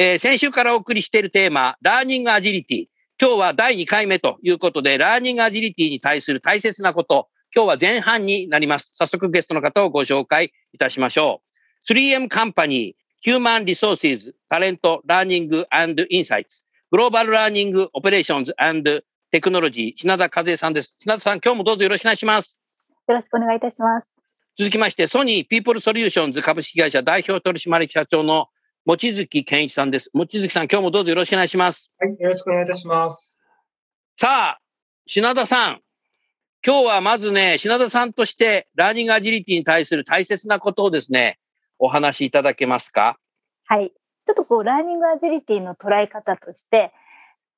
えー先週からお送りしているテーマラーニングアジリティ。今日は第2回目ということでラーニングアジリティに対する大切なこと。今日は前半になります。早速ゲストの方をご紹介いたしましょう。3M Company Human Resources タレントラーニング Insights グローバルラーニングオペレーションズテクノロジー品田和恵さんです。品田さん今日もどうぞよろしくお願いします。よろしくお願いいたします。続きまして、ソニーピープルソリューションズ株式会社代表取締役社長の望月健一さんです。望月さん、今日もどうぞよろしくお願いします。はい、よろしくお願いいたします。さあ、品田さん。今日はまずね、品田さんとして、ラーニングアジリティに対する大切なことをですね、お話しいただけますか？はい。ちょっとこう、ラーニングアジリティの捉え方として、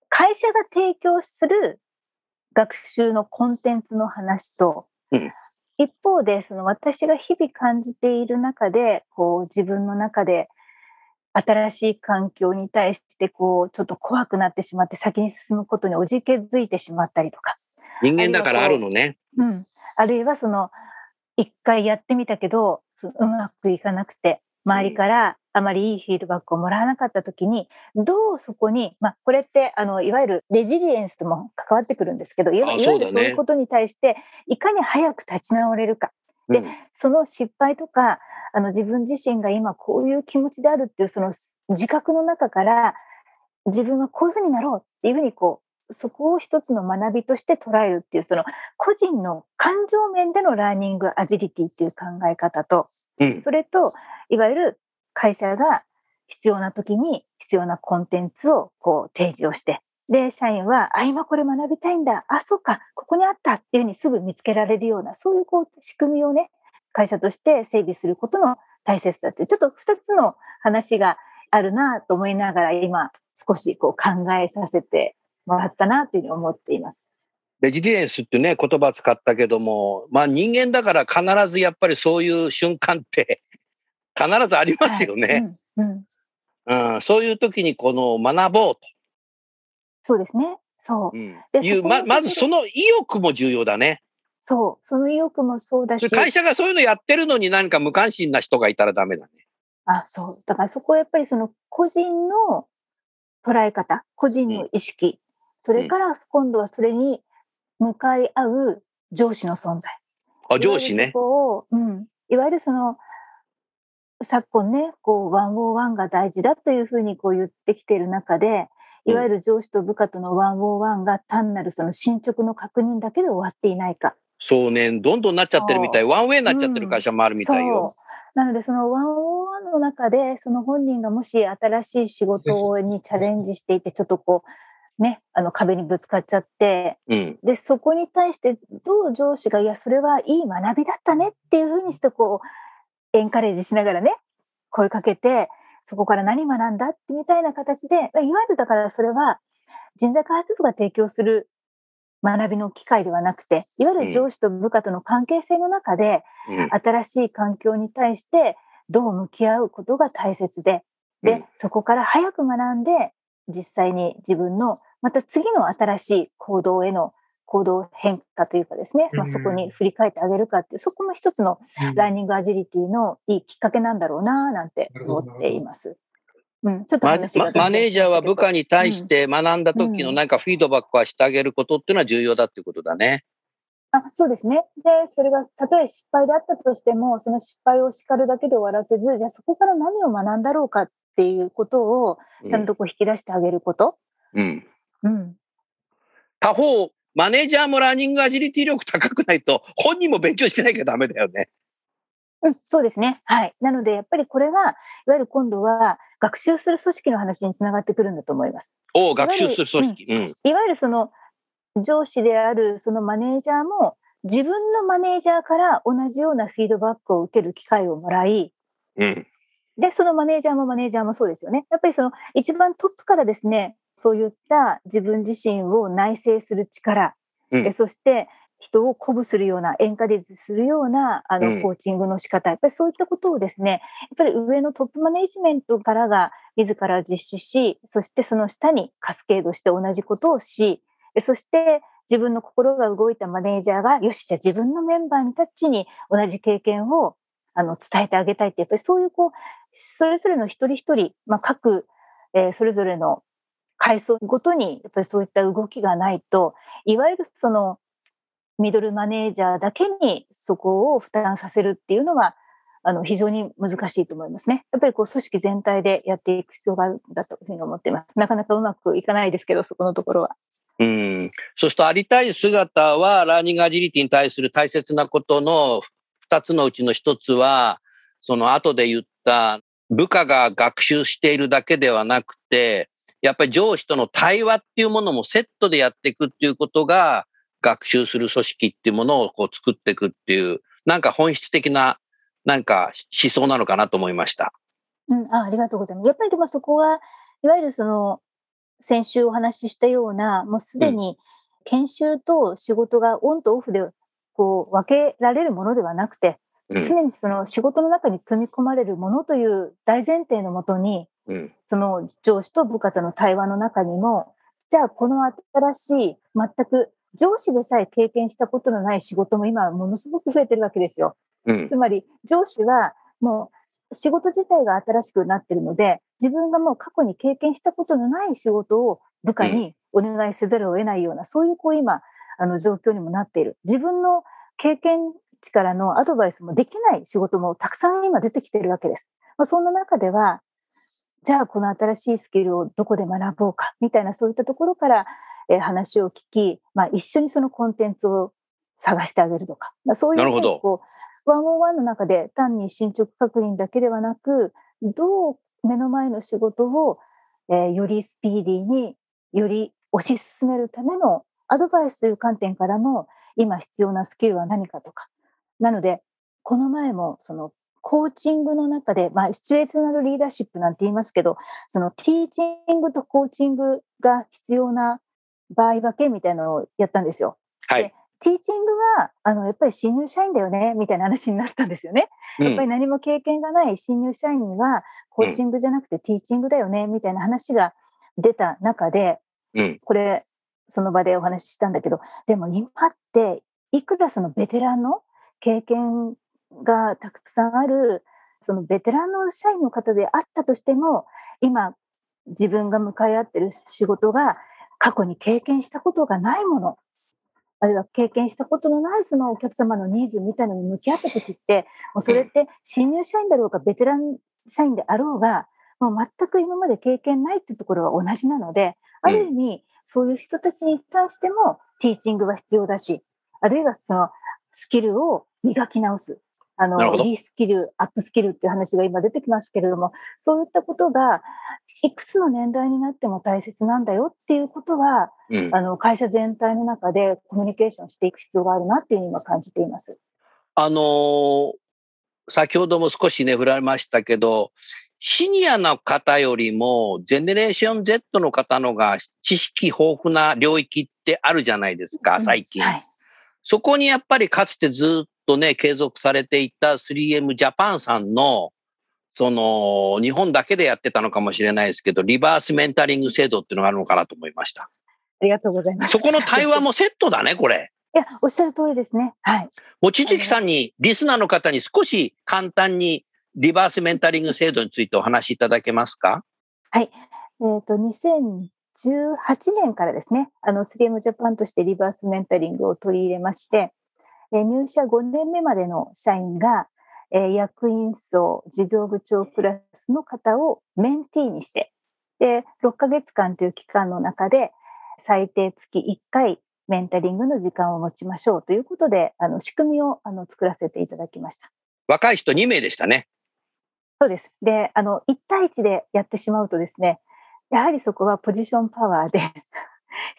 会社が提供する学習のコンテンツの話と、うん一方で、その私が日々感じている中で、こう、自分の中で新しい環境に対して、こう、ちょっと怖くなってしまって、先に進むことにおじけづいてしまったりとか、人間だからあるのね。うん、あるいはその一回やってみたけどうまくいかなくて周りからあまりいいフィードバックをもらわなかった時にどうそこに、まあ、これってあのいわゆるレジリエンスとも関わってくるんですけどいわゆるそういうことに対していかに早く立ち直れるかでうんその失敗とかあの自分自身が今こういう気持ちであるっていうその自覚の中から自分はこういうふうになろうっていうふうにこうそこを一つの学びとして捉えるっていうその個人の感情面でのラーニングアジリティっていう考え方とうん。それといわゆる会社が必要な時に必要なコンテンツをこう提示をしてで社員はあ今これ学びたいんだあそうかここにあったっていうふうにすぐ見つけられるようなそういうこう仕組みをね会社として整備することの大切さってちょっと2つの話があるなと思いながら今少しこう考えさせてもらったなというふうに思っています。レジリエンスってね、言葉使ったけども、まあ人間だから必ずやっぱりそういう瞬間って必ずありますよね。はいうんうんうん、そういう時にこの学ぼうと。そうですね。そう。うんでいうままずその意欲も重要だね。そう。その意欲もそうだし。会社がそういうのやってるのに何か無関心な人がいたらダメだね。あ、そう。だからそこはやっぱりその個人の捉え方、個人の意識、それから今度はそれに向かい合う上司の存在。あ、上司ねいわゆるそ。こを、うん。いわゆるその、昨今ね、こう、101が大事だというふうにこう言ってきている中で、いわゆる上司と部下との101が単なるその進捗の確認だけで終わっていないか。そうね、どんどんなっちゃってるみたい。ワンウェイになっちゃってる会社もあるみたいそうよ。。なので、そのワンオワンの中で、その本人がもし新しい仕事にチャレンジしていて、ちょっとこう、ね、あの壁にぶつかっちゃって、うん。で、そこに対して、どう上司が、いや、それはいい学びだったねっていうふうにして、こう、エンカレージしながらね、声かけて、そこから何学んだ？ってみたいな形で、いわゆるだからそれは、人材開発部が提供する学びの機会ではなくて、いわゆる上司と部下との関係性の中で、うん。新しい環境に対してどう向き合うことが大切で、で、うん。そこから早く学んで、実際に自分の、また次の新しい行動への行動変化というかですね、まあ、うんそこに振り返ってあげるかってそこも一つのラーニングアジリティのいいきっかけなんだろうな、なんて思っています。うん、ちょっとマネージャーは部下に対しうんて学んだ時のうんなんかフィードバックはしてあげることっていうのは重要だっていうことだね。あそうですね。で、それがたとえ失敗であったとしても、その失敗を叱るだけで終わらせず、じゃあそこから何を学んだろうかっていうことをうんちゃんとこう引き出してあげること。うん。うん。他方、マネージャーもラーニングアジリティ力高くないと、本人も勉強してなきゃダメだよね。うん、そうですね。はい。なので、やっぱりこれは、いわゆる今度は、学習する組織の話につながってくるんだと思います。お学習する組織。うん。いわゆるその、上司であるそのマネージャーも、自分のマネージャーから同じようなフィードバックを受ける機会をもらい、うん。で、そのマネージャーもマネージャーもそうですよね。やっぱりその一番トップからですね、そういった自分自身を内省する力、うん。えそして人を鼓舞するような、エンカレッジするようなあうん。のコーチングの仕方、やっぱりそういったことをですね、やっぱり上のトップマネジメントからが自ら実施し、そしてその下にカスケードして同じことをし、えそして自分の心が動いたマネージャーが、よし、じゃあ自分のメンバーにたちに同じ経験をあの伝えてあげたいって、やっぱりそういうこう、それぞれの一人一人、まあ、各、えーそれぞれの階層ごとに、やっぱりそういった動きがないと、いわゆるそのミドルマネージャーだけにそこを負担させるっていうのは、あの非常に難しいと思いますね。やっぱりこう組織全体でやっていく必要があるんだというふうに思っています。なかなかうまくいかないですけど、そこのところは。うん。そうすると、ありたい姿は、ラーニングアジリティに対する大切なことの二つのうちの一つは、その後で言った部下が学習しているだけではなくて、やっぱり上司との対話っていうものもセットでやっていくっていうことが、学習する組織っていうものをこう作っていくっていう、なんか本質的な、なんか思想なのかなと思いました。うん、あありがとうございます。やっぱりでもそこは、いわゆるその、先週お話ししたような、もうすでに研修と仕事がオンとオフでこう分けられるものではなくて、うん。常にその仕事の中に組み込まれるものという大前提のもとに、うん。その上司と部下との対話の中にも、じゃあこの新しい、全く上司でさえ経験したことのない仕事も今ものすごく増えてるわけですよ。うん。つまり上司はもう仕事自体が新しくなってるので、自分がもう過去に経験したことのない仕事を部下にお願いせざるを得ないような、そういうこう今、あの状況にもなっている。自分の経験値からのアドバイスもできない仕事もたくさん今出てきているわけです。まあ、そんな中では、じゃあこの新しいスキルをどこで学ぼうかみたいなそういったところから、えー話を聞き、まあ、一緒にそのコンテンツを探してあげるとか、まあ、そういうこうワンオンワンの中で単に進捗確認だけではなく、どう目の前の仕事を、えーよりスピーディーに、より推し進めるためのアドバイスという観点からも、今必要なスキルは何かとか。なので、この前も、その、コーチングの中で、まあ、シチュエーショナルリーダーシップなんて言いますけど、その、ティーチングとコーチングが必要な場合分けみたいなのをやったんですよ。はい。ティーチングは、あの、やっぱり新入社員だよね、みたいな話になったんですよね。やっぱり何も経験がない新入社員には、コーチングじゃなくてティーチングだよね、みたいな話が出た中で、うん。これ、その場でお話ししたんだけど、でも今って、いくらそのベテランの経験がたくさんある、そのベテランの社員の方であったとしても、今、自分が向かい合ってる仕事が過去に経験したことがないもの、あるいは経験したことのないそのお客様のニーズみたいなのに向き合った時って、もうそれって新入社員だろうがベテラン社員であろうが、もう全く今まで経験ないっていうところは同じなので、ある意味、そういう人たちに関してもティーチングは必要だし、あるいはそのスキルを磨き直す。あのリスキル、アップスキルっていう話が今出てきますけれども、そういったことが、いくつの年代になっても大切なんだよっていうことは、うん。あの、会社全体の中でコミュニケーションしていく必要があるなっていう今感じています。あのー先ほども少しね、振られましたけど、シニアの方よりも、ジェネレーション Z の方のが知識豊富な領域ってあるじゃないですか、最近。はい。そこにやっぱりかつてずっとね、継続されていた 3M ジャパンさんの、その、日本だけでやってたのかもしれないですけど、リバースメンタリング制度っていうのがあるのかなと思いました。ありがとうございます。そこの対話もセットだね、これ。いや、おっしゃる通りですね。はい。望月さんに、リスナーの方に少し簡単にリバースメンタリング制度についてお話しいただけますか？えっ、と、2018年からですね、あの、3M ジャパンとしてリバースメンタリングを取り入れまして、えー入社5年目までの社員が、えー役員層、事業部長クラスの方をメンティーにして、で、6ヶ月間という期間の中で、最低月1回メンタリングの時間を持ちましょうということで、あの仕組みをあの作らせていただきました。若い人2名でしたね。そうです。で、あの、1対1でやってしまうとですね、やはりそこはポジションパワーで、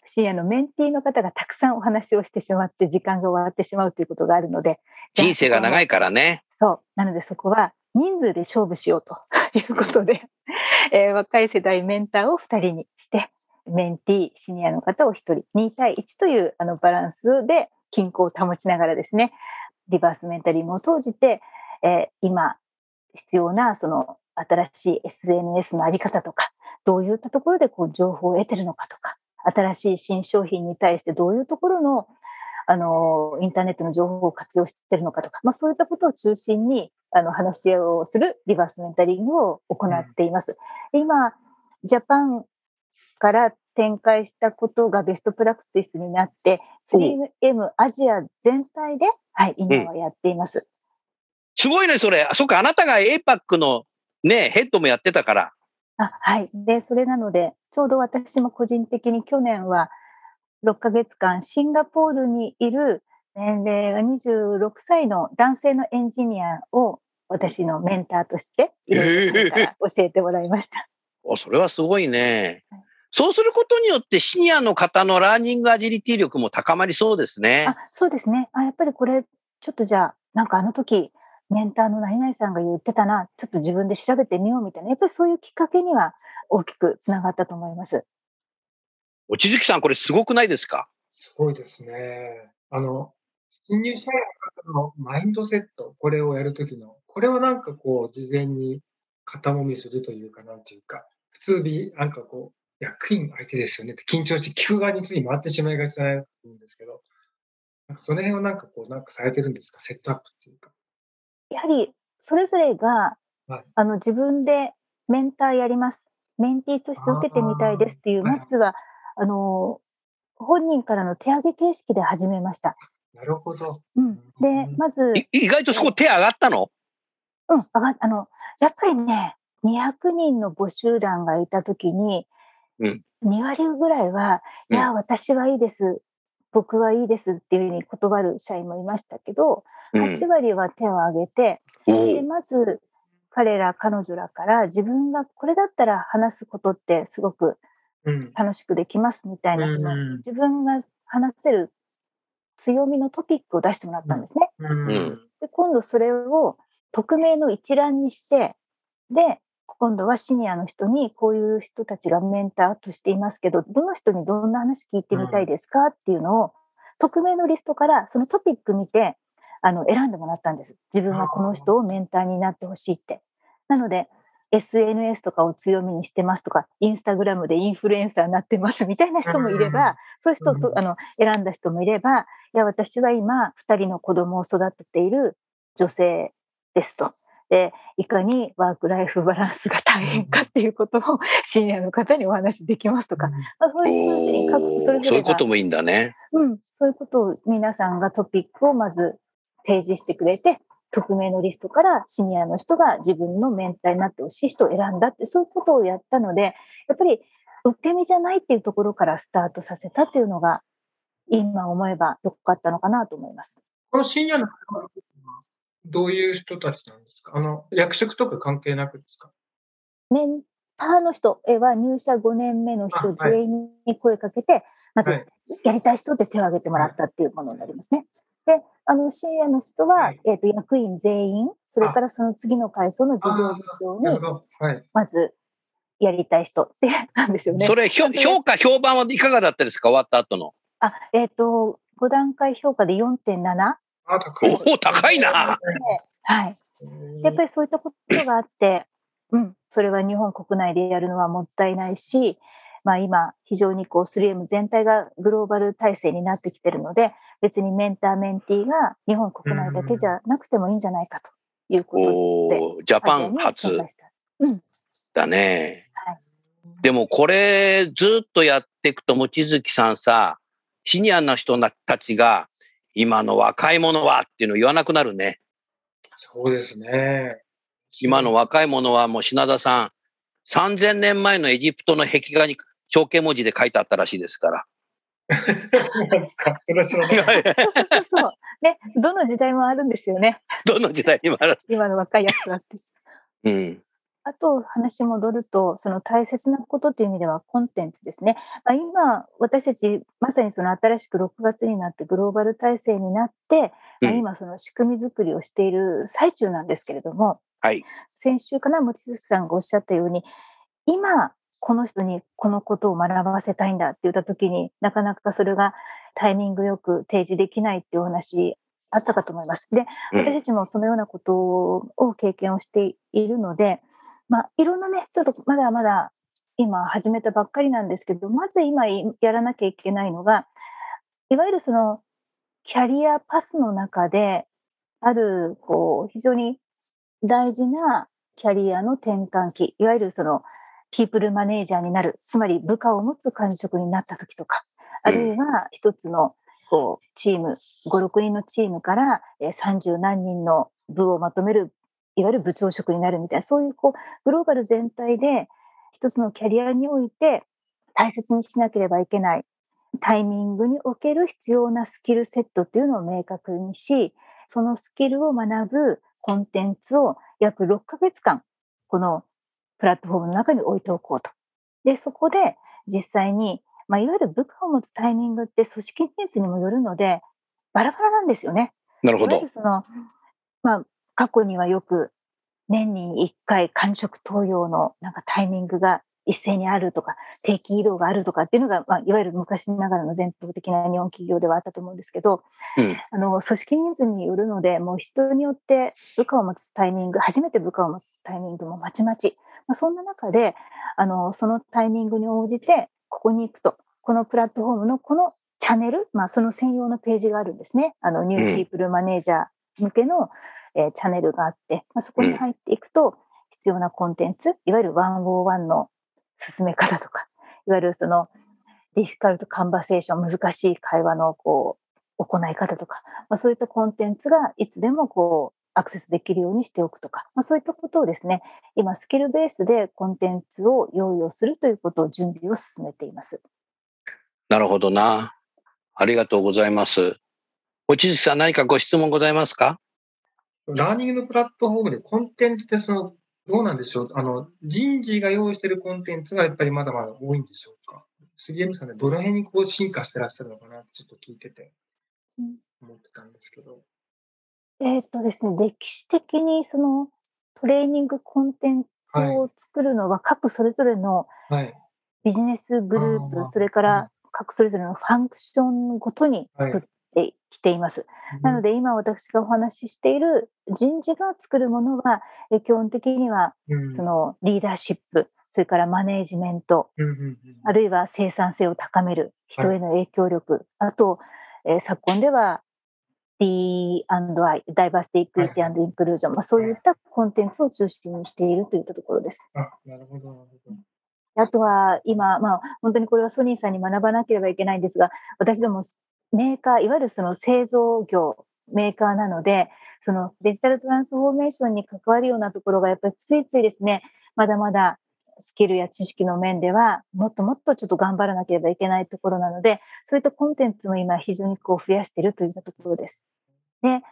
深夜のメンティーの方がたくさんお話をしてしまって、時間が終わってしまうということがあるので、人生が長いからね。そう。なのでそこは人数で勝負しようということで、えー若い世代メンターを2人にして、メンティー、シニアの方を1人、2対1というあのバランスで均衡を保ちながらですね、リバースメンタリングを通じて、えー今必要なその新しい SNS のあり方とか、どういったところでこう情報を得てるのかとか、新しい新商品に対してどういうところのあのインターネットの情報を活用しているのかとか、まあ、そういったことを中心にあの話し合いをするリバースメンタリングを行っています。で今、ジャパンから展開したことがベストプラクティスになって、3M アジア全体で、はい、今はやっています。すごいね、それ。あそっか、あなたが APAC のね、ヘッドもやってたから。あはい。で、それなので、ちょうど私も個人的に去年は6ヶ月間シンガポールにいる年齢が26歳の男性のエンジニアを私のメンターとして教えてもらいました。おそれはすごいねはい。そうすることによってシニアの方のラーニングアジリティ力も高まりそうですねあ。そうですね。あやっぱりこれ、ちょっとじゃあ、なんかあの時、メンターの何々さんが言ってたな、ちょっと自分で調べてみようみたいな、やっぱりそういうきっかけには大きくつながったと思います。おちづきさん、これすごくないですか？すごいですね。あの、新入社員の方のマインドセット、これをやるときの、これをなんかこう、事前に肩もみするというか、なんていうか、普通になんかこう、役員相手ですよねって緊張して聞く側につい回ってしまいがちだと思うんですけど、なんかその辺をなんかこう、なんかされてるんですか、セットアップっていうか。やはりそれぞれが、はい。あの自分でメンターやります、メンティーとして受けてみたいですっていう、まずはあの本人からの手上げ形式で始めました。なるほど。うん、で、まず、い意外とそこ手上がったの？うん、上があのやっぱりね、200人の募集団がいたときに、うん。2割ぐらいは、うん。いや、私はいいです、僕はいいですっていうふうに断る社員もいましたけど、うん。8割は手を挙げて、おでうまず彼ら彼女らから自分がこれだったら話すことってすごくうん。楽しくできますみたいな、そのうん。自分が話せる強みのトピックを出してもらったんですね。うん。うん。で今度それを匿名の一覧にしてで今度はシニアの人にこういう人たちがメンターとしていますけどどの人にどんな話聞いてみたいですかっていうのを匿名のリストからそのトピック見てあの選んでもらったんです。自分はこの人をメンターになってほしいって。なので SNS とかを強みにしてますとかインスタグラムでインフルエンサーになってますみたいな人もいれうんばそういう人うんとあの選んだ人もいればいや私は今2人の子供を育てている女性ですと。でいかにワーク・ライフ・バランスが大変かっていうことをシニアの方にお話できますとか、まあ、そういうそれそういうこともいいんだね。うん、そういうことを皆さんがトピックをまず提示してくれて匿名のリストからシニアの人が自分のメンターになってほしい人を選んだってそういうことをやったのでやっぱり受け身じゃないっていうところからスタートさせたっていうのが今思えば良かったのかなと思います。このシニアの方はどういう人たちなんですか？あの、役職とか関係なくですか？メンターの人は入社5年目の人全員に声かけて、まずはいやりたい人って手を挙げてもらったっていうものになりますね。で、あの、シニアの人は、はいえっ、と、役員全員、それからその次の階層の事業部長になるほ、ど。はい。まず、やりたい人ってなんですよねそ。れ、評価、評判はいかがだったですか？終わった後の。あ、えっ、と、5段階評価で4.7。あ、高い。おお、高いな。はい。やっぱりそういったことがあって、うん、それは日本国内でやるのはもったいないし、まあ今、非常にこう 3M 全体がグローバル体制になってきてるので、別にメンター、メンティーが日本国内だけじゃなくてもいいんじゃないかということおージャパン初アジアに展開しただねはい。でもこれずっとやっていくと、望月さんさ、シニアな人たちが、今の若い者はっていうのを言わなくなるね。そうですね。今の若い者はもう品田さん、3000年前のエジプトの壁画に象形文字で書いてあったらしいですから。そうなんですか。それは知らない。そうそうそうそう。ね、どの時代もあるんですよね。どの時代にもある。今の若いやつだって。うん。あと話戻ると、その大切なことっていう意味ではコンテンツですね。まあ、今、私たちまさにその新しく6月になってグローバル体制になって、まあ、うん今その仕組み作りをしている最中なんですけれども、はい。先週かな、望月さんがおっしゃったように、今、この人にこのことを学ばせたいんだって言った時になかなかそれがタイミングよく提示できないっていうお話あったかと思います。で、うん私たちもそのようなことを経験をしているので、まあ、いろんなね、ちょっとまだまだ今始めたばっかりなんですけど、まず今やらなきゃいけないのが、いわゆるそのキャリアパスの中である、こう、非常に大事なキャリアの転換期、いわゆるそのピープルマネージャーになる、つまり部下を持つ管理職になった時とか、あるいは一つのこうチーム、5、6人のチームから30何人の部をまとめる、いわゆる部長職になるみたいな、そういうこうグローバル全体で一つのキャリアにおいて大切にしなければいけないタイミングにおける必要なスキルセットっていうのを明確にし、そのスキルを学ぶコンテンツを約6ヶ月間、このプラットフォームの中に置いておこうと。で、そこで実際に、まあ、いわゆる部下を持つタイミングって組織ニーズにもよるので、バラバラなんですよね。なるほどいわゆる。その、まあ、過去にはよく年に1回感触投与のなんかタイミングが一斉にあるとか、定期移動があるとかっていうのが、まあ、いわゆる昔ながらの伝統的な日本企業ではあったと思うんですけど、うん。あの組織ニーズによるので、もう人によって部下を持つタイミング、初めて部下を持つタイミングもまちまち。まあ、そんな中で、あのそのタイミングに応じて、ここに行くと、このプラットフォームのこのチャンネル、まあ、その専用のページがあるんですね。あのニューピープルマネージャー向けの、えーチャンネルがあって、まあ、そこに入っていくと、必要なコンテンツ、いわゆる101の進め方とか、いわゆるそのディフィカルトカンバセーション、難しい会話のこう行い方とか、まあ、そういったコンテンツがいつでもこうアクセスできるようにしておくとか、まあ、そういったことをですね、今スキルベースでコンテンツを用意をするということを準備を進めています。なるほどな。ありがとうございます。望月さん、何かご質問ございますか？ラーニングのプラットフォームでコンテンツってその、どうなんでしょう？あの、人事が用意しているコンテンツがやっぱりまだまだ多いんでしょうか？杉山さんね、どの辺にこう進化してらっしゃるのかな？ってちょっと聞いててうん思ってたんですけど。えっとですね、歴史的にそのトレーニングコンテンツを作るのは各それぞれのはい。ビジネスグルーあー。プ、それから各それぞれのファンクションごとに作ってきています。なので今私がお話ししている人事が作るものは、え基本的にはうん、そのリーダーシップ、それからマネージメント、あるいは生産性を高める、人への影響力、あと、えー昨今では D&I、ダイバーシティ、イクイティインクルージョン、まあ、そういったコンテンツを中心にしているといったところです。あ、なるほど、なるほど。あとは今、まあ、本当にこれはソニーさんに学ばなければいけないんですが、私どもメーカー、いわゆるその製造業、メーカーなので、そのデジタルトランスフォーメーションに関わるようなところが、やっぱりついついですね、まだまだスキルや知識の面では、もっともっとちょっと頑張らなければいけないところなので、そういったコンテンツも今非常にこう増やしているといったところです。で、やっ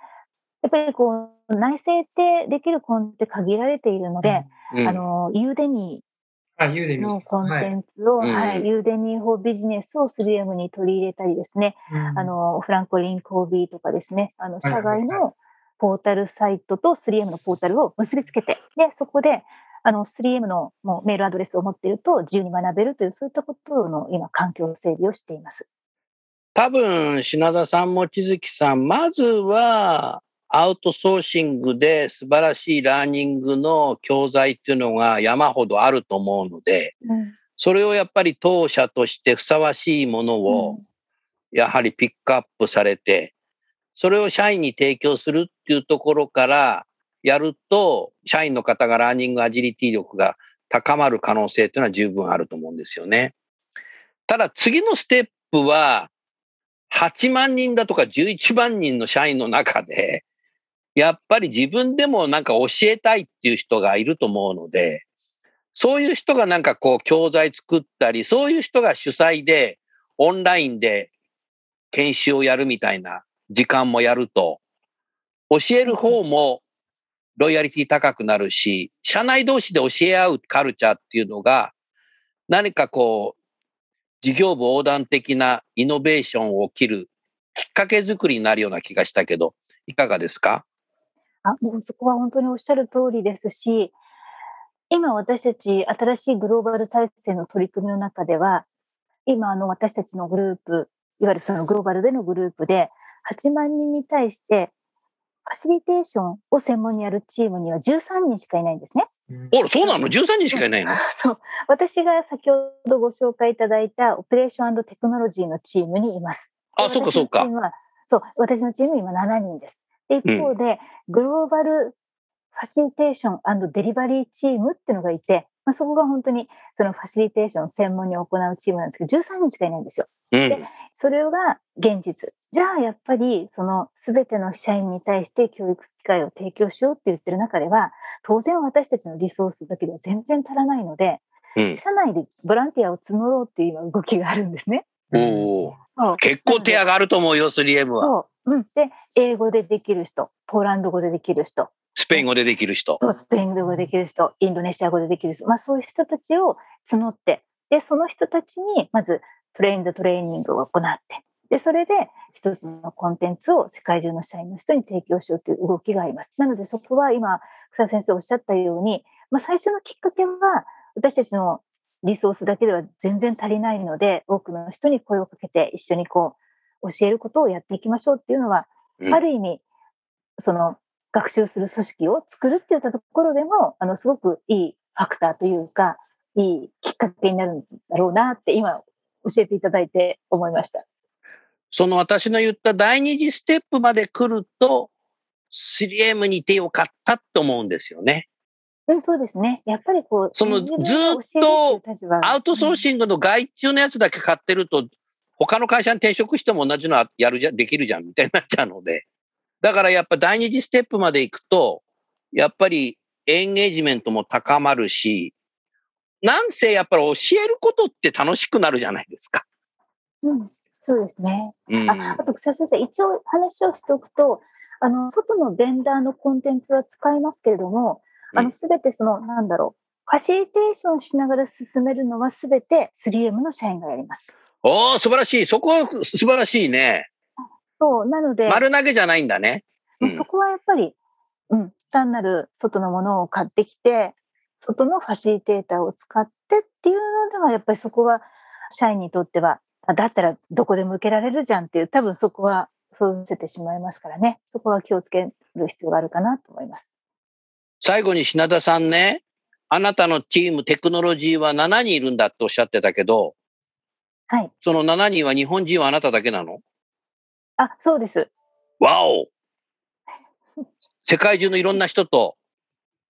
ぱりこう、内製ってできるコンって限られているので、うんあの、ユーデミあ、ユーデミのコンはい。テンツを、うん。はい、ユーデミーフォービジネスを 3M に取り入れたりですね、うん。あの、フランコリン・コービーとかですね、あの、社外のポータルサイトと 3M のポータルを結びつけて、で、そこで、あの、3M のもうメールアドレスを持っていると自由に学べるという、そういったことの今、環境整備をしています。多分、品田さん、望月さん、まずは、アウトソーシングで素晴らしいラーニングの教材っていうのが山ほどあると思うので、それをやっぱり当社としてふさわしいものを、やはりピックアップされて、それを社員に提供するっていうところからやると、社員の方がラーニングアジリティ力が高まる可能性っていうのは十分あると思うんですよね。ただ次のステップは、8万人だとか11万人の社員の中で、やっぱり自分でもなんか教えたいっていう人がいると思うので、そういう人がなんかこう教材作ったり、そういう人が主催でオンラインで研修をやるみたいな時間もやると、教える方もロイヤリティ高くなるし、社内同士で教え合うカルチャーっていうのが、何かこう、事業部横断的なイノベーションを起きるきっかけ作りになるような気がしたけど、いかがですか？あもうそこは本当におっしゃる通りですし、今私たち新しいグローバル体制の取り組みの中では、今あの私たちのグループ、いわゆるそのグローバルでのグループで、8万人に対してファシリテーションを専門にやるチームには13人しかいないんですね。おそうなの ?13 人しかいないの？私が先ほどご紹介いただいたオペレーションテクノロジーのチームにいます。あ、そうかそうか。そう、私のチーム今7人です。で一方で、うん、グローバルファシリテーションデリバリーチームっていうのがいて、まあ、そこが本当にそのファシリテーションを専門に行うチームなんですけど、13人しかいないんですよ。うん、で、それが現実。じゃあ、やっぱり、その全ての社員に対して教育機会を提供しようって言ってる中では、当然私たちのリソースだけでは全然足らないので、うん、社内でボランティアを募ろうっていう今動きがあるんですね。お結構手上がると思うよ、3M は。うん。で、英語でできる人、ポーランド語でできる人、スペイン語でできる人。スペイン語でできる人、インドネシア語でできる人、まあそういう人たちを募って、で、その人たちにまずトレインドトレーニングを行って、で、それで一つのコンテンツを世界中の社員の人に提供しようという動きがあります。なのでそこは今、草先生おっしゃったように、まあ最初のきっかけは私たちのリソースだけでは全然足りないので、多くの人に声をかけて一緒にこう教えることをやっていきましょうっていうのは、うんある意味、その学習する組織を作るっていったところでも、あの、すごくいいファクターというか、いいきっかけになるんだろうなって今教えていただいて思いました。その私の言った第二次ステップまで来ると、3M にいてよかったと思うんですよね。うん、そうですね。やっぱりこう、そのずっとアウトソーシングの外注のやつだけ買ってると、他の会社に転職しても同じのはやるじゃ、できるじゃんみたいになっちゃうので。だからやっぱ第二次ステップまで行くと、やっぱりエンゲージメントも高まるし、なんせやっぱり教えることって楽しくなるじゃないですか。うん、そうですね。うん。ああと草先生、一応話をしておくと、あの、外のベンダーのコンテンツは使いますけれども、あの、うんすべてその、なんだろう、ファシリテーションしながら進めるのはすべて 3M の社員がやります。おー、素晴らしい。そこは素晴らしいね。そう、なので、丸投げじゃないんだね。うんそこはやっぱり、うん、単なる外のものを買ってきて、外のファシリテーターを使ってっていうのでは、やっぱりそこは社員にとっては、あだったらどこでも受けられるじゃんっていう、多分そこはそう見せてしまいますからね、そこは気をつける必要があるかなと思います。最後に品田さんね、あなたのチームテクノロジーは7人いるんだっておっしゃってたけど、はい。その7人は日本人はあなただけなの？あ、そうです。わお 世界中のいろんな人と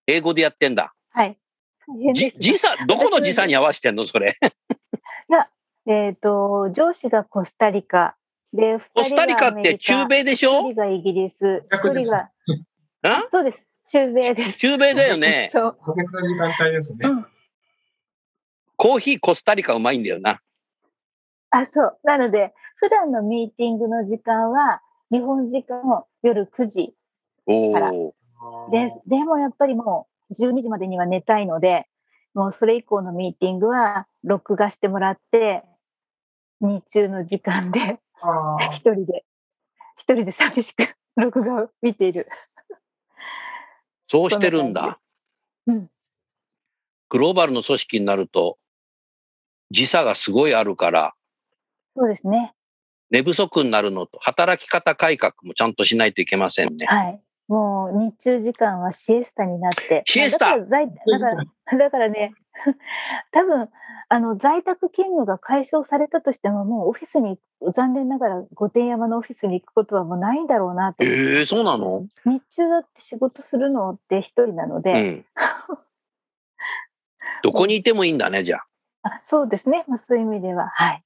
英語でやってんだ。はい。じ時差、どこの時差に合わせてんのそれ？えっ、と、上司がコスタリカ。で、コスタリカって中米でしょ？一人がイギリス。人が、あそうです。中米です。中米だよね。そう。時間帯ですね。うんコーヒーコスタリカうまいんだよな。あ、そう。なので、普段のミーティングの時間は、日本時間の夜9時おあらお。です。でもやっぱりもう12時までには寝たいので、もうそれ以降のミーティングは録画してもらって、日中の時間で一人で、一人で寂しく録画を見ている。そうしてるんだ。うんグローバルの組織になると、時差がすごいあるから、そうですね。寝不足になるのと、働き方改革もちゃんとしないといけませんね。はい。もう日中時間はシエスタになって。シエスタだから在だから だからね、多分、あの、在宅勤務が解消されたとしても、もうオフィスに、残念ながら御殿山のオフィスに行くことはもうないんだろうなって。ええそうなの？日中だって仕事するのって一人なのうで、ん。どこにいてもいいんだね、じゃあ。あそうですね。まあ、そういう意味では、はい。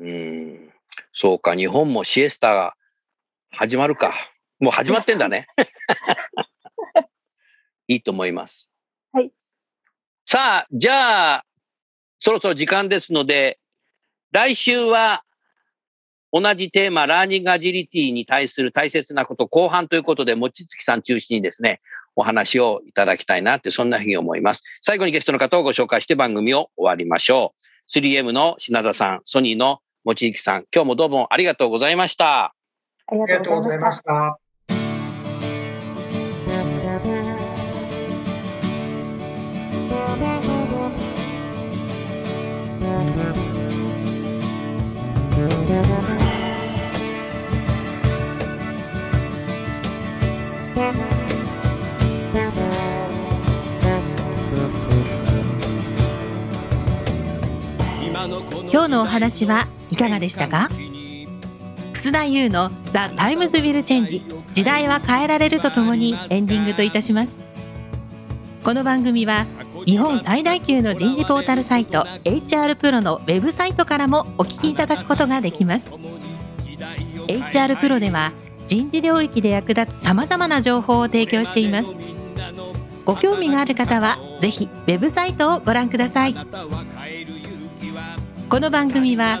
うん。そうか、日本もシエスタが始まるか。もう始まってんだね。いいと思います。はい。さあ、じゃあ、そろそろ時間ですので、来週は同じテーマ、ラーニングアジリティに対する大切なこと後半ということで、もちつきさん中心にですね、お話をいただきたいなって、そんなふうに思います。最後にゲストの方をご紹介して番組を終わりましょう。3M の品田さん、ソニーのもちつきさん、今日もどうもありがとうございました。ありがとうございました。今日のお話はいかがでしたか？楠田祐の The Times Will Change。時代は変えられるとともにエンディングといたします。この番組は日本最大級の人事ポータルサイト HR プロのウェブサイトからもお聞きいただくことができます。HR プロでは人事領域で役立つさまざまな情報を提供しています。ご興味がある方はぜひウェブサイトをご覧ください。この番組は